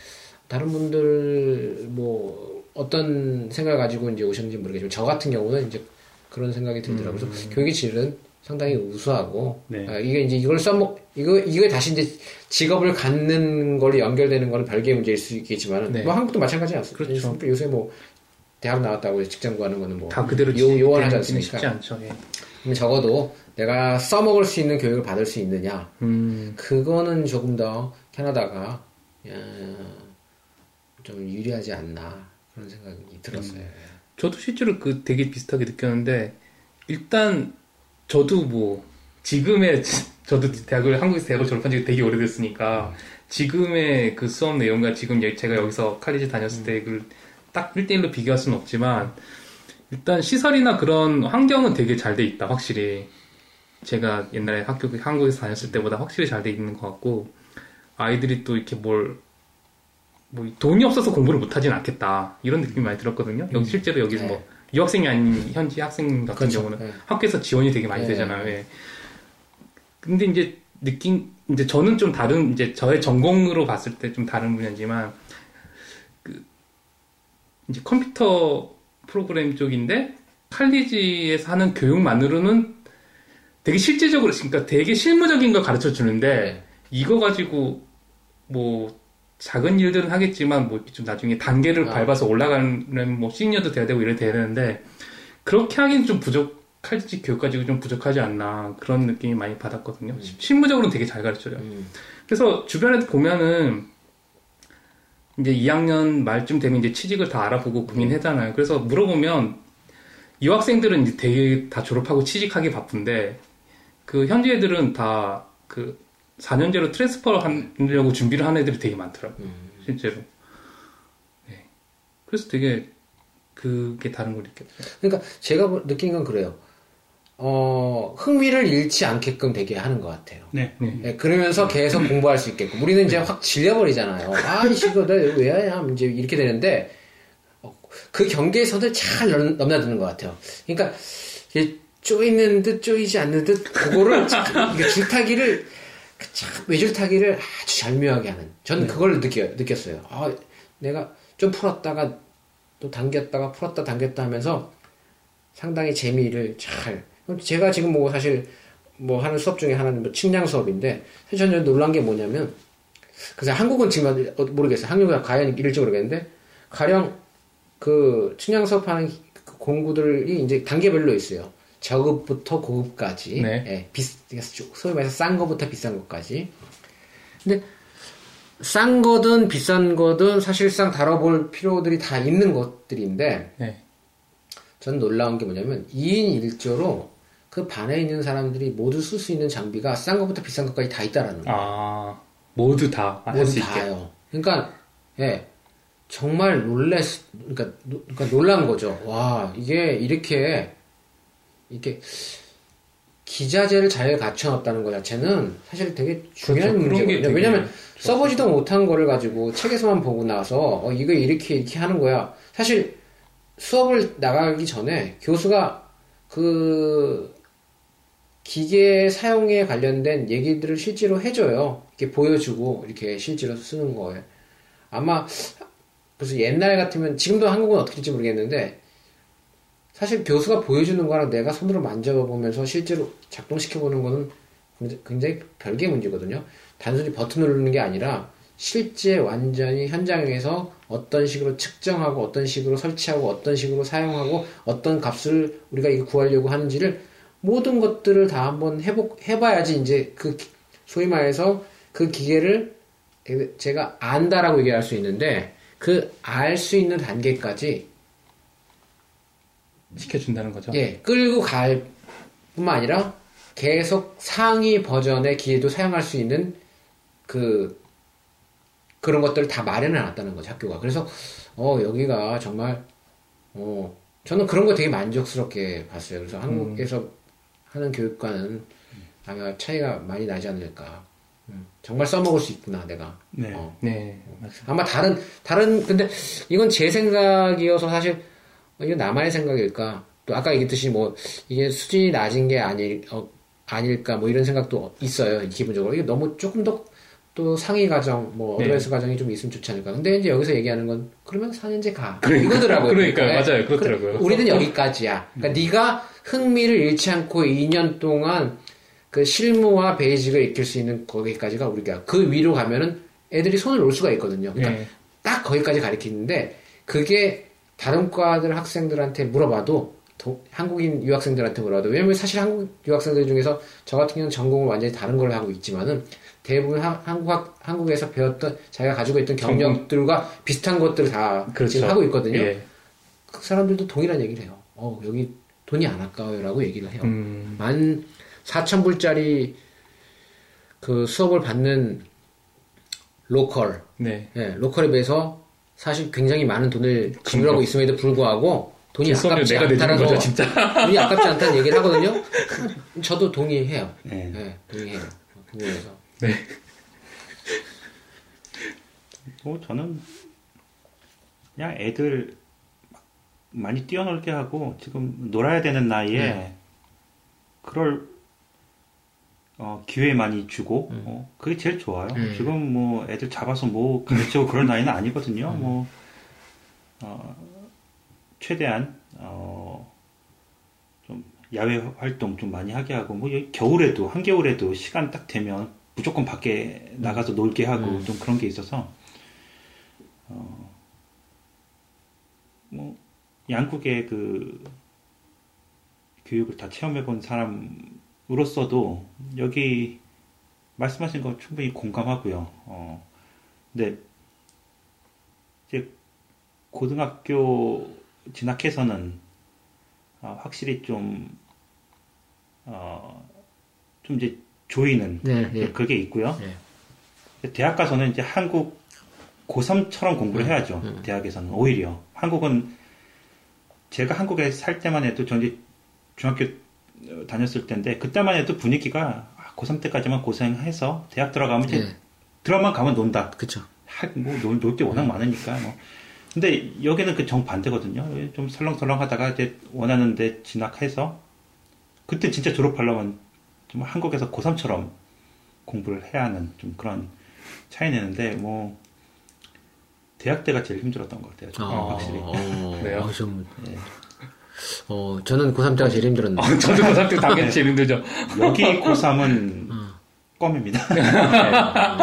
다른 분들 뭐 어떤 생각을 가지고 이제 오셨는지 모르겠지만 저 같은 경우는 이제 그런 생각이 들더라고요. 그래서 교육의 질은 상당히 우수하고 네. 아, 이게 이제 이걸 써먹 이거 이거 다시 이제 직업을 갖는 걸로 연결되는 거는 별개의 문제일 수 있겠지만 네. 뭐 한국도 마찬가지 않습니까? 그렇죠. 요새 뭐 대학 나왔다고 직장 구하는 거는 뭐 다 그대로 요, 요원하지 않습니까? 쉽지 않죠. 예. 적어도 내가 써먹을 수 있는 교육을 받을 수 있느냐. 음, 그거는 조금 더 캐나다가 어, 좀 유리하지 않나 그런 생각이 들었어요. 저도 실제로 그 되게 비슷하게 느꼈는데 일단 저도 뭐 지금의 저도 대학을 한국에서 대학을 졸업한 지 되게 오래됐으니까 지금의 그 수업 내용과 지금 여- 제가 여기서 칼리지 다녔을 때그딱 1대1로 비교할 수는 없지만 일단 시설이나 그런 환경은 되게 잘 돼 있다 확실히 제가 옛날에 학교 한국에서 다녔을 때보다 확실히 잘 돼 있는 것 같고 아이들이 또 이렇게 뭘 뭐 돈이 없어서 공부를 못하진 않겠다 이런 느낌이 많이 들었거든요. 여기 실제로 여기서 네. 뭐 유학생이 아닌 현지 학생 같은 그렇죠. 경우는 네. 학교에서 지원이 되게 많이 네. 되잖아요. 예. 근데 이제 느낀 이제 저는 좀 다른 이제 저의 전공으로 봤을 때 좀 다른 분야지만 그 이제 컴퓨터 프로그램 쪽인데 칼리지에서 하는 교육만으로는 되게 실질적으로 그러니까 되게 실무적인 걸 가르쳐 주는데 네. 이거 가지고 뭐 작은 일들은 하겠지만 뭐 좀 나중에 단계를 아. 밟아서 올라가는 뭐 시니어도 돼야 되고 이래 돼야 되는데 그렇게 하긴 좀 부족할지 교육 가지고 좀 부족하지 않나 그런 느낌이 많이 받았거든요. 시- 실무적으로는 되게 잘 가르쳐줘요. 음. 그래서 주변에 보면은 이제 2학년 말쯤 되면 이제 취직을 다 알아보고 고민하잖아요. 그래서 물어보면 유학생들은 이제 되게 다 졸업하고 취직하기 바쁜데 그 현지 애들은 다 그 4년제로 transfer 하려고 준비를 하는 애들이 되게 많더라고요. 음. 실제로. 네. 그래서 되게 그게 다른 걸 느꼈어요. 그러니까 제가 보- 느낀 건 그래요. 어, 흥미를 잃지 않게끔 되게 하는 것 같아요. 네. 네. 예, 그러면서 계속 공부할 수 있게끔. 우리는 이제 확 질려버리잖아요. 아, 이거 내가 왜 하냐? 이제 이렇게 되는데, 어, 그 경계선을 잘 넘- 넘나드는 것 같아요. 그러니까, 쪼이는 듯 쪼이지 않는 듯, 그거를, 줄타기를, 참 외줄타기를 아주 절묘하게 하는. 저는 그걸 느껴, 느꼈어요. 아, 내가 좀 풀었다가, 또 당겼다가 풀었다 당겼다 하면서 상당히 재미를 잘. 제가 지금 뭐 사실 뭐 하는 수업 중에 하나는 뭐 측량 수업인데 사실 저는 놀란 게 뭐냐면 그래서 한국은 지금 어- 모르겠어요. 한국은 과연 이럴지 모르겠는데 가령 그 측량 수업하는 그 공구들이 이제 단계별로 있어요. 저급부터 고급까지. 네. 예, 비, 소위 말해서 싼 거부터 비싼 것까지. 근데 싼 거든 비싼 거든 사실상 다뤄볼 필요들이 다 있는 것들인데 네. 전 놀라운 게 뭐냐면 2인 1조로 그 반에 있는 사람들이 모두 쓸 수 있는 장비가 싼 것부터 비싼 것까지 다 있다라는 거예요. 아, 모두 다할 모두. 다요. 그러니까 예. 정말 놀랬 그러니까, 노- 그러니까 놀란 거죠. 와, 이게 이렇게 이렇게 기자재를 잘 갖춰놨다는 것 자체는 사실 되게 중요한 그렇죠. 문제거든요. 왜냐면 써보지도 못한 거를 가지고 책에서만 보고 나서 어, 이거 이렇게 이렇게 하는 거야. 사실 수업을 나가기 전에 교수가 그 기계 사용에 관련된 얘기들을 실제로 해줘요. 이렇게 보여주고 이렇게 실제로 쓰는 거예요. 아마 그래서 옛날 같으면 지금도 한국은 어떻게 될지 모르겠는데 사실 교수가 보여주는 거랑 내가 손으로 만져보면서 실제로 작동시켜보는 거는 굉장히 별개의 문제거든요. 단순히 버튼 누르는 게 아니라 실제 완전히 현장에서 어떤 식으로 측정하고 어떤 식으로 설치하고 어떤 식으로 사용하고 어떤 값을 우리가 구하려고 하는지를 모든 것들을 다 한번 해보, 해봐야지 이제 그 기- 소위 말해서 그 기계를 제가 안다라고 얘기할 수 있는데 그 알 수 있는 단계까지 시켜준다는 거죠. 예, 끌고 갈 뿐만 아니라 계속 상위 버전의 기회도 사용할 수 있는 그 그런 것들을 다 마련해 놨다는 거죠, 학교가. 그래서 어, 여기가 정말 어, 저는 그런 거 되게 만족스럽게 봤어요. 그래서 한국에서 하는 교육과는 아마 차이가 많이 나지 않을까. 음, 정말 써먹을 수 있구나, 내가. 네. 어. 네, 맞아요. 아마 다른 다른 근데 이건 제 생각이어서 사실 어, 이건 나만의 생각일까 또 아까 얘기했듯이 뭐 이게 수준이 낮은 게 아닐 어, 아닐까 뭐 이런 생각도 있어요 기본적으로 이게 너무 조금 더 또 상위 과정, 뭐 네. 어드밴스 과정이 좀 있으면 좋지 않을까. 근데 이제 여기서 얘기하는 건 그러면 4년제 가. 그러니까. 이거더라고요. 그러니까, 네. 맞아요. 그렇더라고요. 우리는 여기까지야. 그러니까 네가 흥미를 잃지 않고 2년 동안 그 실무와 베이직을 익힐 수 있는 거기까지가 우리가 그 위로 가면은 애들이 손을 놓을 수가 있거든요. 그러니까 예. 딱 거기까지 가르치는데 그게 다른 과들 학생들한테 물어봐도 도- 한국인 유학생들한테 물어봐도 왜냐면 사실 한국 유학생들 중에서 저 같은 경우는 전공을 완전히 다른 걸 하고 있지만은 대부분 하- 한국 학- 한국에서 배웠던 자기가 가지고 있던 경력들과 비슷한 것들을 다 그렇죠. 지금 하고 있거든요. 예. 그 사람들도 동일한 얘기를 해요. 어 여기 돈이 안 아까워요라고 얘기를 해요. 음, 만 4천 불짜리 그 수업을 받는 로컬 네. 예, 로컬에 비해서 사실 굉장히 많은 돈을 지불하고 있음에도 불구하고 돈이 아깝지 않다는 거죠, 거, 진짜. 돈이 아깝지 않다는 얘기를 하거든요. 저도 동의해요. 네. 예, 동의해요. 그 부분에서. 네. 뭐 저는 그냥 애들 많이 뛰어놀게 하고 지금 놀아야 되는 나이에 네. 그럴 어, 기회 많이 주고 어, 그게 제일 좋아요. 음. 지금 뭐 애들 잡아서 뭐 가르치고 그런 나이는 아니거든요. 음. 뭐 어, 최대한 어, 좀 야외 활동 좀 많이 하게 하고 뭐 겨울에도 한겨울에도 시간 딱 되면 무조건 밖에 나가서 놀게 하고 음. 좀 그런 게 있어서 어, 뭐 양국의 그 교육을 다 체험해 본 사람 으로서도 여기 말씀하신 거 충분히 공감하고요. 어, 근데 이제 고등학교 진학해서는 어, 확실히 좀 어, 좀 이제 조이는 네, 예. 그게 있고요. 네. 대학 가서는 이제 한국 고3처럼 공부를 음, 해야죠. 음. 대학에서는 오히려 한국은 제가 한국에 살 때만 해도 전 이제 중학교 어, 다녔을 때인데 그때만 해도 분위기가 아, 고3 때까지만 고생해서 대학 들어가면 이제 네, 들어만 가면 논다. 그쵸. 뭐놀 게 워낙 많으니까 뭐. 근데 여기는 그 정반대거든요. 좀 설렁설렁 하다가 이제 원하는 데 진학해서 그때 진짜 졸업하려면 좀 한국에서 고3처럼 공부를 해야 하는 좀 그런 차이 내는데 뭐 대학 때가 제일 힘들었던 것 같아요. 저는 확실히. 어, 그래요? 어, 좀, 예. 어, 저는 고3 때가 제일 힘들었는데. 어, 저도 그 사람들 당연히 제일 힘들죠. 여기 고3은 껌입니다. 네,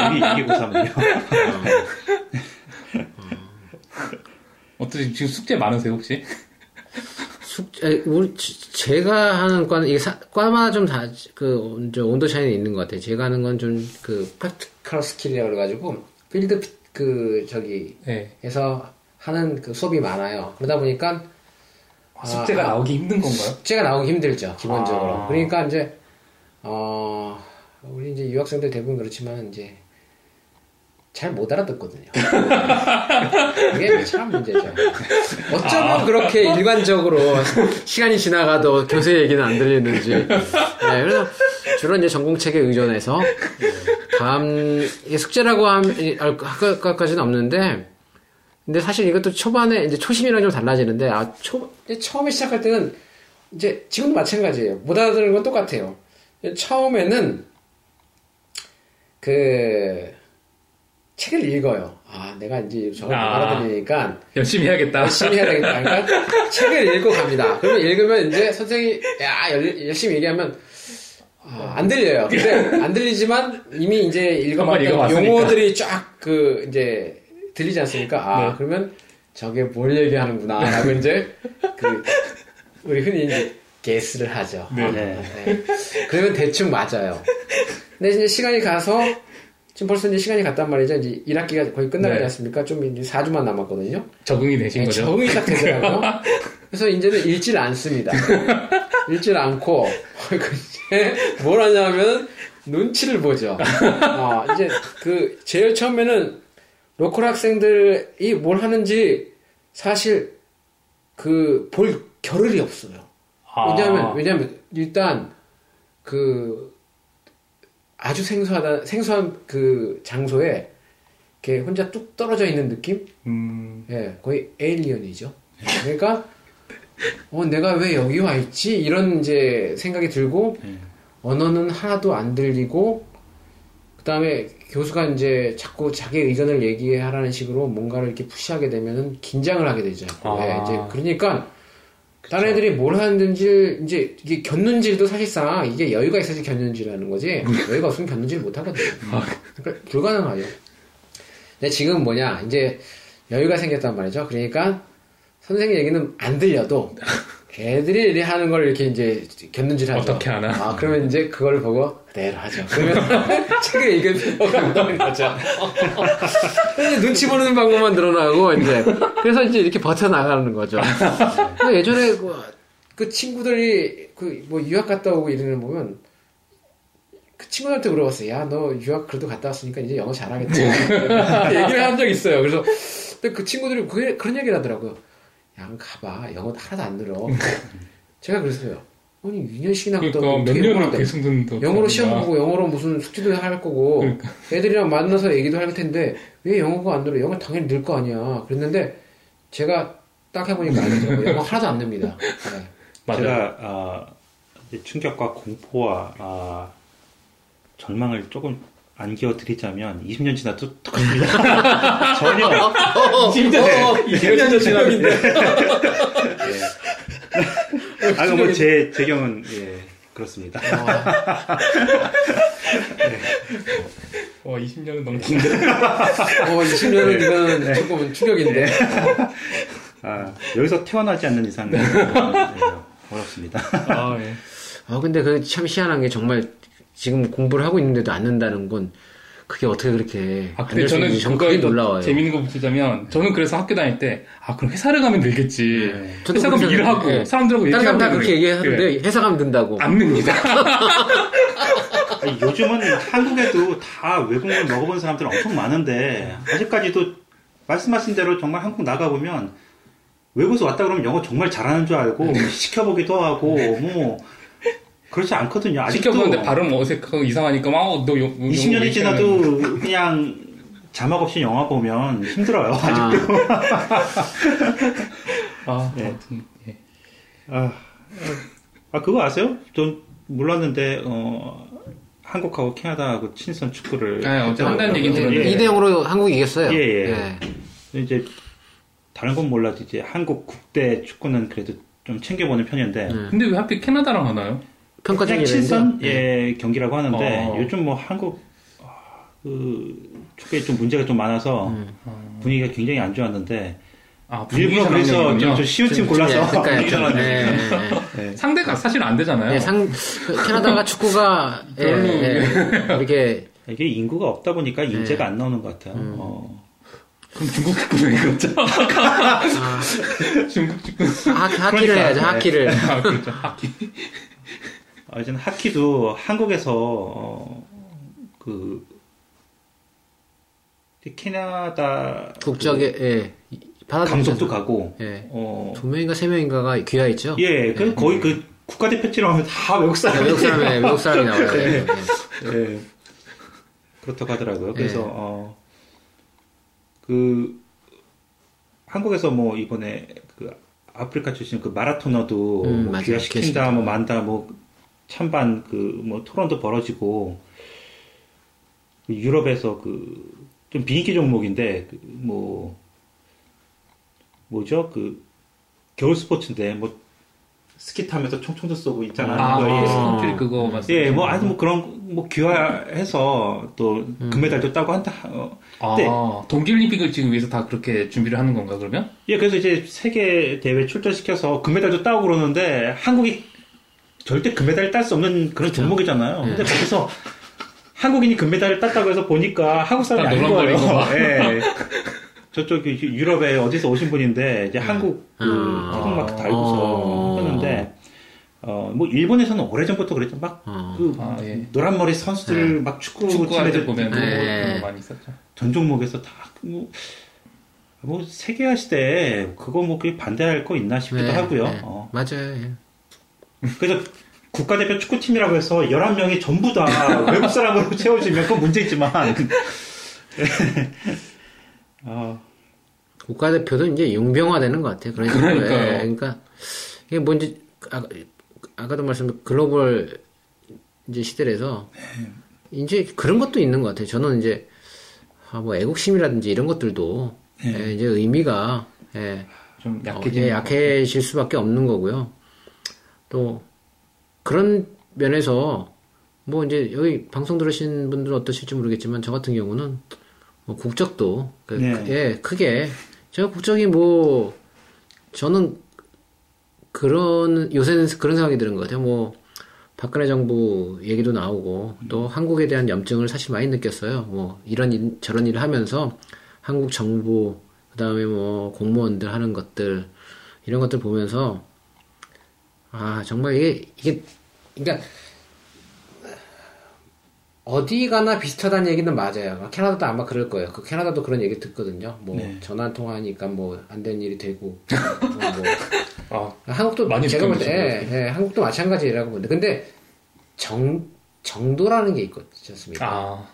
여기, 여기 고3은요. 어떠지 지금 숙제 많으세요 혹시? 숙, 에, 우리, 지- 제가 하는 과는, 이게 사- 과마다 좀 다, 그, 온도 차이는 있는 것 같아요. 제가 하는 건 좀, 그, practical skill이라고 그래가지고, 필드, 피- 그, 저기, 네. 에서 하는 그 수업이 많아요. 그러다 보니까, 아, 숙제가 아, 나오기 힘든 건가요? 숙제가 나오기 힘들죠, 기본적으로. 아. 그러니까 이제, 어, 우리 이제 유학생들 대부분 그렇지만, 이제, 잘 못 알아듣거든요. 그게 참 문제죠. 어쩌면 그렇게 일관적으로 시간이 지나가도 교수의 얘기는 안 들리는지. 네, 그래서 주로 이제 전공책에 의존해서 다음 이게 숙제라고 할 것까지는 없는데 근데 사실 이것도 초반에 이제 초심이랑 좀 달라지는데 아, 초 처음에 시작할 때는 이제 지금도 마찬가지예요. 못 알아듣는 건 똑같아요. 처음에는 그 책을 읽어요. 아, 내가 이제 저걸 못 아. 알아들으니까 열심히 해야겠다. 열심히 해야 되겠다. 그러니까 책을 읽고 갑니다. 그러면 읽으면 이제 선생님이 야 열, 열심히 얘기하면 아, 안 들려요. 근데 안 들리지만 이미 이제 읽어봤던. 용어들이 쫙 그 이제 들리지 않습니까? 아 네. 그러면 저게 뭘 얘기하는구나 라고 이제 그 우리 흔히 이제 게스를 하죠. 네. 네. 네. 그러면 대충 맞아요. 근데 이제 시간이 가서 지금 벌써 이제 시간이 갔단 말이죠. 이제 1학기가 거의 끝나가지 네. 않습니까? 좀 이제 4주만 남았거든요. 적응이 되신 네, 거죠? 적응이 딱 되더라고요. 그래서 이제는 읽질 않습니다. 읽질 않고 이제 뭘 하냐면 눈치를 보죠. 어, 이제 그 제일 처음에는 로컬 학생들이 뭘 하는지 사실 그 볼 겨를이 없어요. 아. 왜냐하면 왜냐하면 일단 그 아주 생소하다 생소한 그 장소에 이렇게 혼자 뚝 떨어져 있는 느낌? 음, 예, 거의 에일리언이죠. 그러니까 어 내가 왜 여기 와 있지 이런 이제 생각이 들고 네. 언어는 하나도 안 들리고 그다음에 교수가 이제 자꾸 자기 의견을 얘기하라는 식으로 뭔가를 이렇게 푸시하게 되면은 긴장을 하게 되죠. 아. 네, 이제 그러니까 다른 애들이 뭘 하는지 이제 이게 견눈질도 사실상 이게 여유가 있어야지 견눈질하는 거지 여유가 없으면 견눈질 못 하거든 요. 그러니까 불가능하죠. 근데 지금 뭐냐 이제 여유가 생겼단 말이죠. 그러니까 선생님 얘기는 안 들려도 애들이 하는 걸 이렇게 이제 견눈질 하죠. 어떻게 하나? 아, 그러면 이제 그걸 보고 그대로 하죠. 그러면 책을 읽을 필요가 없는 거죠. 이제 눈치 보는 방법만 늘어나고 이제 그래서 이제 이렇게 버텨 나가는 거죠. 예전에 그, 그 친구들이 그 뭐 유학 갔다 오고 이러는 거 보면 그 친구들한테 물어봤어요. 야, 너 유학 그래도 갔다 왔으니까 이제 영어 잘하겠지. 얘기를 한 적 있어요. 그래서 근데 그 친구들이 그, 그런 얘기를 하더라고요. 야, 한번 가봐. 영어 하나도 안 늘어. 제가 그랬어요. 아니, 2년씩이나 갔다 그러니까 오고 몇 년을 계속 듣는다. 영어로 시험 보고 영어로 무슨 숙제도 할 거고 그러니까. 애들이랑 만나서 얘기도 할 텐데 왜 영어가 안 늘어? 영어 당연히 늘 거 아니야. 그랬는데 제가 딱 해보니까 아니죠. 영어 하나도 안 늡니다. 네. 맞아. 제가 아, 이제 충격과 공포와 아, 절망을 조금 안겨 드리자면 20년 지나도 똑같습니다. 전혀. 진짜 어, 20년 지났는데. 아, 뭐제 제 경은 예 그렇습니다. 와 20년은 넘긴데. 어, 20년은 이건 조금 충격인데. 아, 여기서 태어나지 않는 이상 예, 어렵습니다. 아 예. 아 근데 그 참 희한한 게 정말 지금 공부를 하고 있는데도 안 는다는 건 그게 어떻게 그렇게 아안 근데 될수 저는 더 놀라워요. 재밌는 거 붙이자면 저는 그래서 학교 다닐 때 아 그럼 회사를 가면 늘겠지. 저도 회사 가면 일을 하고 생각해요. 사람들하고 다른 사람 다 얘기하고 그렇게 얘기하는데 그래. 회사 가면 된다고. 안 늡니다. 아니, 요즘은 한국에도 다 외국물 먹어본 사람들 엄청 많은데 아직까지도 말씀하신 대로 정말 한국 나가 보면 외국에서 왔다 그러면 영어 정말 잘하는 줄 알고 시켜보기도 하고 뭐 그렇지 않거든요. 아직도 시켜보는데 발음 어색하고 이상하니까 막너 20년이 지나도 그냥 자막 없이 영화 보면 힘들어요. 아, 아, 네. 아무튼, 예. 아, 아 그거 아세요? 전 몰랐는데 어, 한국하고 캐나다하고 친선 축구를 아, 어제 한다는 얘기는 예, 들었는데. 예. 2대 0으로 한국이 이겼어요. 예, 예. 이제 다른 건 몰라도 이제 한국 국대 축구는 그래도 좀 챙겨보는 편인데 음. 근데 왜 하필 캐나다랑 하나요? 평가적인 그냥 친선 예. 예, 경기라고 하는데 어. 요즘 뭐 한국 아, 그 축구에 좀 문제가 좀 많아서 음. 분위기가 굉장히 안 좋았는데 아, 일부러 그래서 좀, 좀 쉬운 팀좀 골라서. 예, 예, 예. 상대가 사실 안 되잖아요. 예, 상, 그 캐나다가 축구가, 예, 예, 이렇게, 이게 인구가 없다 보니까 인재가 네. 안 나오는 것 같아요. 음. 어. 그럼 중국 축구는? 아, 중국 축구. 하, 하키를 그러니까, 해야죠, 네. 하키를. 아, 그렇죠. 하키. 아, 이제는 하키도 한국에서 어, 그 캐나다 국적에, 예, 그 받아들이지 감독도? 가고 예. 어, 두 명인가 세 명인가가 귀화했죠? 예, 그 거의 그 국가대표팀 하면 다 외국 예, 사람 외국 사람이, 외국 사람이 나와요. 네. 예. 예. 그렇다고 하더라고요. 그래서 예. 어, 그 한국에서 뭐 이번에 그 아프리카 출신 그 마라토너도 음, 뭐 귀화시킨다. 뭐 만다, 뭐 찬반 그 뭐 토론도 벌어지고 그 유럽에서 그 좀 비인기 종목인데 그 뭐 뭐죠 그 겨울 스포츠인데 뭐 스키 타면서 총총도 쏘고 있잖아요. 아, 그거, 예. 스포츠 그거 맞습니다. 예, 뭐, 아니, 뭐, 그런, 뭐, 귀화해서 또, 금메달도 따고 한다. 어. 아, 네. 동계올림픽을 지금 위해서 다 그렇게 준비를 하는 건가, 그러면? 예, 그래서 이제 세계 대회 출전시켜서 금메달도 따고 그러는데, 한국이 절대 금메달을 딸 수 없는 그런 종목이잖아요. 근데 거기서 한국인이 금메달을 땄다고 해서 보니까 한국 사람이 다 아닌 거예요. 예. 저쪽 그 유럽에 어디서 오신 분인데, 이제 한국 그 음. 태극마크 달고서 어. 하는데, 어, 뭐, 일본에서는 오래 전부터 그랬죠. 막, 어. 그, 아, 예. 노란 머리 선수들 막 축구 팀에서 보면 거 많이 있었죠. 전 종목에서 다, 뭐, 뭐, 세계화 시대에 그거 뭐, 그게 반대할 거 있나 싶기도 네, 하고요. 네. 어. 맞아요. 예. 그래서 국가대표 축구팀이라고 해서 11명이 전부 다 외국 사람으로 채워지면 그건 문제있지만, 어, 국가대표도 이제 용병화되는 것 같아요. 그런 식으로. 그러니까요. 예, 그러니까 이게 뭔지 아, 아까도 말씀드린 글로벌 이제 시대라서 이제 그런 것도 있는 것 같아요. 저는 이제 아, 뭐 애국심이라든지 이런 것들도 예, 이제 의미가 예, 좀 어, 약해지는 예, 것 약해질 수밖에 없는 거고요. 또 그런 면에서 뭐 이제 여기 방송 들으신 분들은 어떠실지 모르겠지만 저 같은 경우는 뭐 국적도 그, 네. 크- 예, 크게 제가 국적이 뭐 저는 그런 요새는 그런 생각이 드는 것 같아요. 뭐 박근혜 정부 얘기도 나오고 또 한국에 대한 염증을 사실 많이 느꼈어요. 뭐 이런 일, 저런 일을 하면서 한국 정부 그다음에 뭐 공무원들 하는 것들 이런 것들 보면서 아 정말 이게 이게 그러니까 어디 가나 비슷하다는 얘기는 맞아요. 캐나다도 아마 그럴 거예요. 그 캐나다도 그런 얘기 듣거든요. 뭐 네. 전화 통화하니까 뭐안 되는 일이 되고 뭐 아, 한국도 많이 제가 볼 때, 예, 예, 한국도 마찬가지라고 보는데, 근데 정 정도라는 게 있지 않습니까? 아,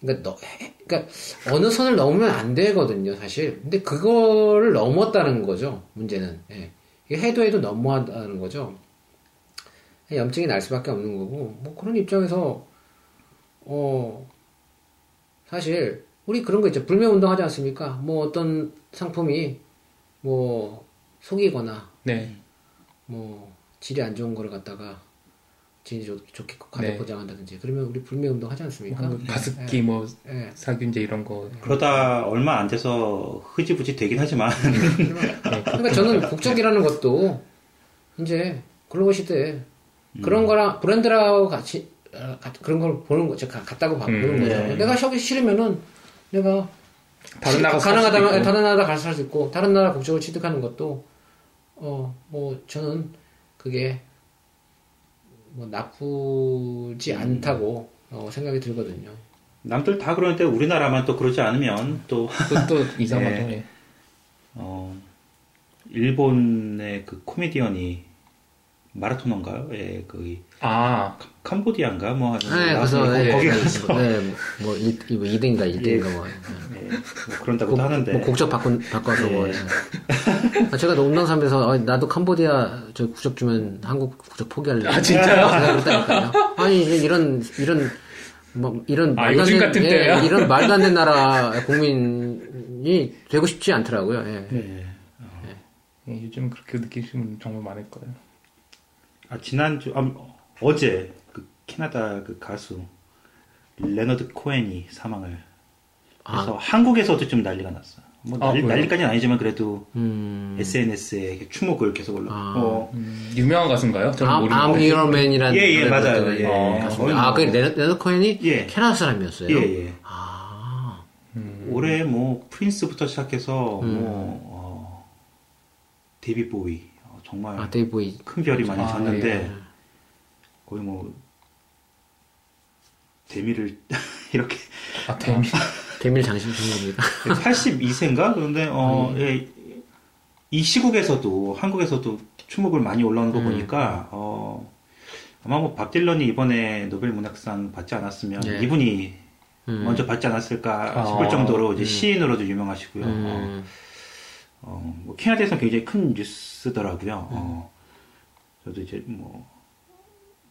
그러니까 너, 해- 그러니까 어느 선을 넘으면 안 되거든요, 사실. 근데 그거를 넘었다는 거죠, 문제는. 예. 해도 해도 넘어한다는 거죠. 염증이 날 수밖에 없는 거고, 뭐 그런 입장에서 어 사실 우리 그런 거 있죠, 불매 운동 하지 않습니까? 뭐 어떤 상품이 뭐 속이거나 네. 뭐 질이 안 좋은 거를 갖다가 좋, 좋게 가져 네. 포장한다든지 그러면 우리 불매 운동 하지 않습니까? 뭐 가습기 뭐 예. 살균제 이런 거. 그러다 얼마 안 돼서 흐지부지 되긴 하지만 그러니까 저는 국적이라는 것도 이제 글로벌 시대에 그런 거랑 브랜드라고 같이 어, 가- 그런 걸 보는 거죠. 가- 같다고 봐- 음, 보는 거죠. 네. 내가 저기 싫으면은 내가 다른 나라 살 가능하다면. 다른 나라 가서 살수 있고 다른 나라 국적을 취득하는 것도 어 뭐 저는 그게 뭐 나쁘지 음. 않다고 어, 생각이 들거든요. 남들 다 그러는데 우리나라만 또 그러지 않으면 또 그것도 이상하죠. 네. 예. 어, 일본의 그 코미디언이 마라토너인가요? 예, 그 아, 캄보디아인가 뭐 하는 네, 그래서 예, 거기 예, 가서 네, 뭐 2, 뭐 2등인가 1등인가 뭐. 예, 뭐 그런다고도 하는데 뭐 국적 바꾼, 바꿔서 뭐. 예. 아, 제가 농담삼에서 어, 나도 캄보디아 저 국적 주면 한국 국적 포기할래. 아, 진짜요? 그랬다니까요. 아니 이런 이런 뭐 이런 아, 말도 안 요즘 된- 같은 예? 이런 말도 안 되는 나라 국민이 되고 싶지 않더라고요. 예. 예. 예, 요즘 그렇게 느끼시는 분 정말 많을 거예요. 아, 지난주 아, 어제 그 캐나다 그 가수 레너드 코엔이 사망을 해서 한국에서도 좀 난리가 났어요. 뭐 아, 난리, 그래요? 난리까지는 아니지만 그래도 음. SNS에 추모글 계속 올라. 아. 어, 음, 유명한 가수인가요? 저는 아. I'm Your Man이라는 예, 예, 노래 맞아요. 예. 맞습니다. 아, 그 뭐- 레너, 레너 코엔이 예. 캐나다 사람이었어요. 예, 예. 아, 올해 뭐 프린스부터 시작해서 음. 뭐 어, 데이비드 보위 어, 정말 아 데이비드 보위. 큰 별이 많이 아, 졌는데 예. 거의 뭐 대미를 이렇게 아, 대미. 대미를 장식 중입니다. 82세인가 그런데 어, 음. 예, 이 시국에서도 한국에서도 추모글을 많이 올라오는 거 음. 보니까 어, 아마 뭐 밥 딜런이 이번에 노벨 문학상 받지 않았으면 예. 이분이 음. 먼저 받지 않았을까 아, 싶을 정도로 이제 음. 시인으로도 유명하시고요. 어, 음. 어, 뭐 캐나다에서 굉장히 큰 뉴스더라고요. 음. 어, 저도 이제 뭐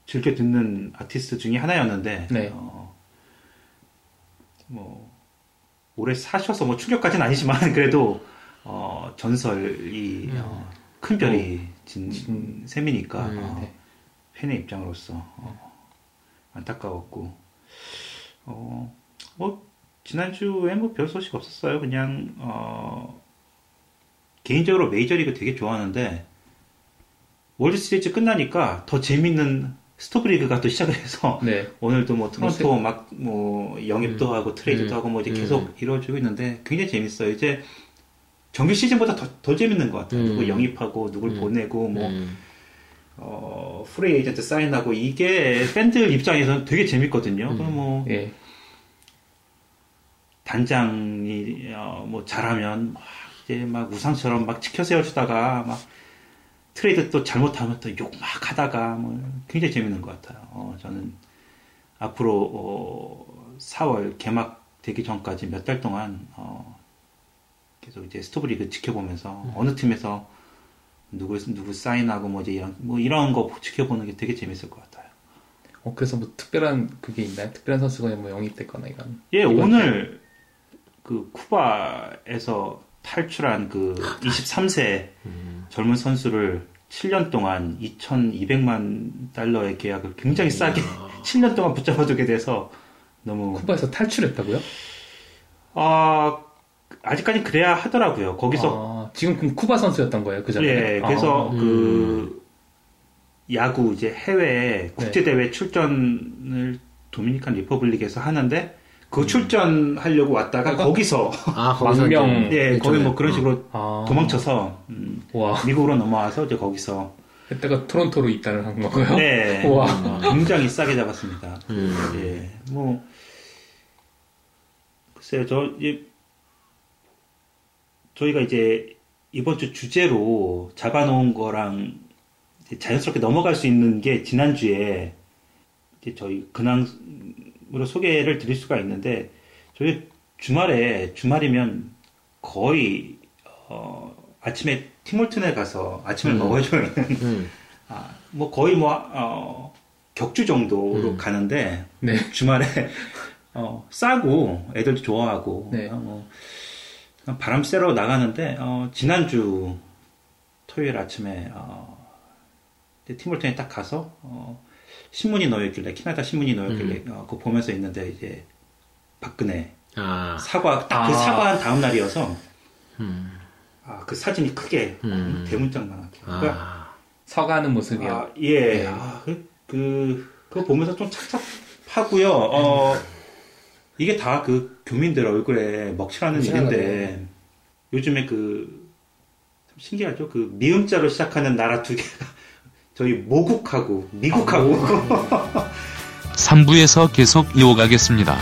즐겨 듣는 아티스트 중에 하나였는데, 네. 어, 뭐 오래 사셔서 뭐 충격까지는 아니지만 그래도 어, 전설이 어, 큰 별이 진, 진- 셈이니까 음, 어, 네. 팬의 입장으로서 어, 안타까웠고, 어, 뭐 지난주에 뭐 별 소식 없었어요. 그냥 어, 개인적으로 메이저리그 되게 좋아하는데 월드 시리즈 끝나니까 더 재밌는 스토브리그가 또 시작을 해서 네. 오늘도 뭐 토론토 막뭐 영입도 하고 트레이드도 음. 하고 뭐 이제 음. 계속 이루어지고 있는데 굉장히 재밌어요. 이제 정규 시즌보다 더, 더 재밌는 것 같아요. 음. 누구 영입하고 누굴 음. 보내고 뭐 음. 어, 프리 에이전트 사인하고 이게 팬들 입장에서는 되게 재밌거든요. 음. 그럼 뭐 예. 단장이 어, 뭐 잘하면 막 이제 막 우상처럼 막 지켜 세워주다가 막 트레이드 또 잘못하면 또 욕 막 하다가 뭐 굉장히 재밌는 것 같아요. 어, 저는 앞으로 어, 4월 개막 되기 전까지 몇 달 동안 어, 계속 이제 스토브리그 지켜보면서 어느 팀에서 누구 누구 사인하고 뭐 이제 이런 뭐 이런 거 지켜보는 게 되게 재밌을 것 같아요. 어, 그래서 뭐 특별한 그게 있나요? 특별한 선수가 뭐 영입됐거나 이런. 예, 오늘 그 쿠바에서 탈출한 그 23세 젊은 선수를 7년 동안 2,200만 달러의 계약을 굉장히 싸게 7년 동안 붙잡아두게 돼서 너무 쿠바에서 탈출했다고요? 아 아직까지 그래야 하더라고요. 거기서 아, 지금 그럼 쿠바 선수였던 거예요, 그 전에? 예, 그래서 아, 그 야구 이제 해외 국제 대회 출전을 도미니칸 리퍼블릭에서 하는데 그 출전하려고 왔다가 그러니까 거기서 아, 거기서 망명. 이제 예, 거기 뭐 일종의- 그런 식으로 아. 도망쳐서 음, 와, 미국으로 넘어와서 이제 거기서 그때가 토론토로 입단을 한 거고요? 네, 와. 굉장히 싸게 잡았습니다. 음. 예, 뭐 글쎄요, 저 이제 저희가 이제 이번 주 주제로 잡아놓은 거랑 이제 자연스럽게 넘어갈 수 있는 게 지난 주에 이제 저희 근황 으로 소개를 드릴 수가 있는데 저희 주말에 주말이면 거의 어, 아침에 티몰튼에 가서 아침을 음. 먹어줘야 하는 음. 아, 뭐 거의 뭐 어, 격주 정도로 음. 가는데 네. 주말에 어, 싸고 애들도 좋아하고 네. 어, 뭐 바람 쐬러 나가는데 어, 지난주 토요일 아침에 어, 티몰튼에 딱 가서 어, 신문이 놓여있길래 캐나다 신문이 놓여있길래 어, 그거 보면서 있는데 이제 박근혜 아, 사과 딱그 아. 사과한 다음 날이어서 음. 아, 그 사진이 크게 음. 대문짝만하게 그러니까 아, 서가는 모습이요. 아, 예. 아, 그, 그, 그거 보면서 좀 착잡하고요. 어, 이게 다 그 교민들 얼굴에 먹칠하는. 일인데, 요즘에 그, 참 신기하죠? 그 미음자로 시작하는 나라 두 개가, 저희 모국하고 미국하고, 3부에서 계속 이어가겠습니다.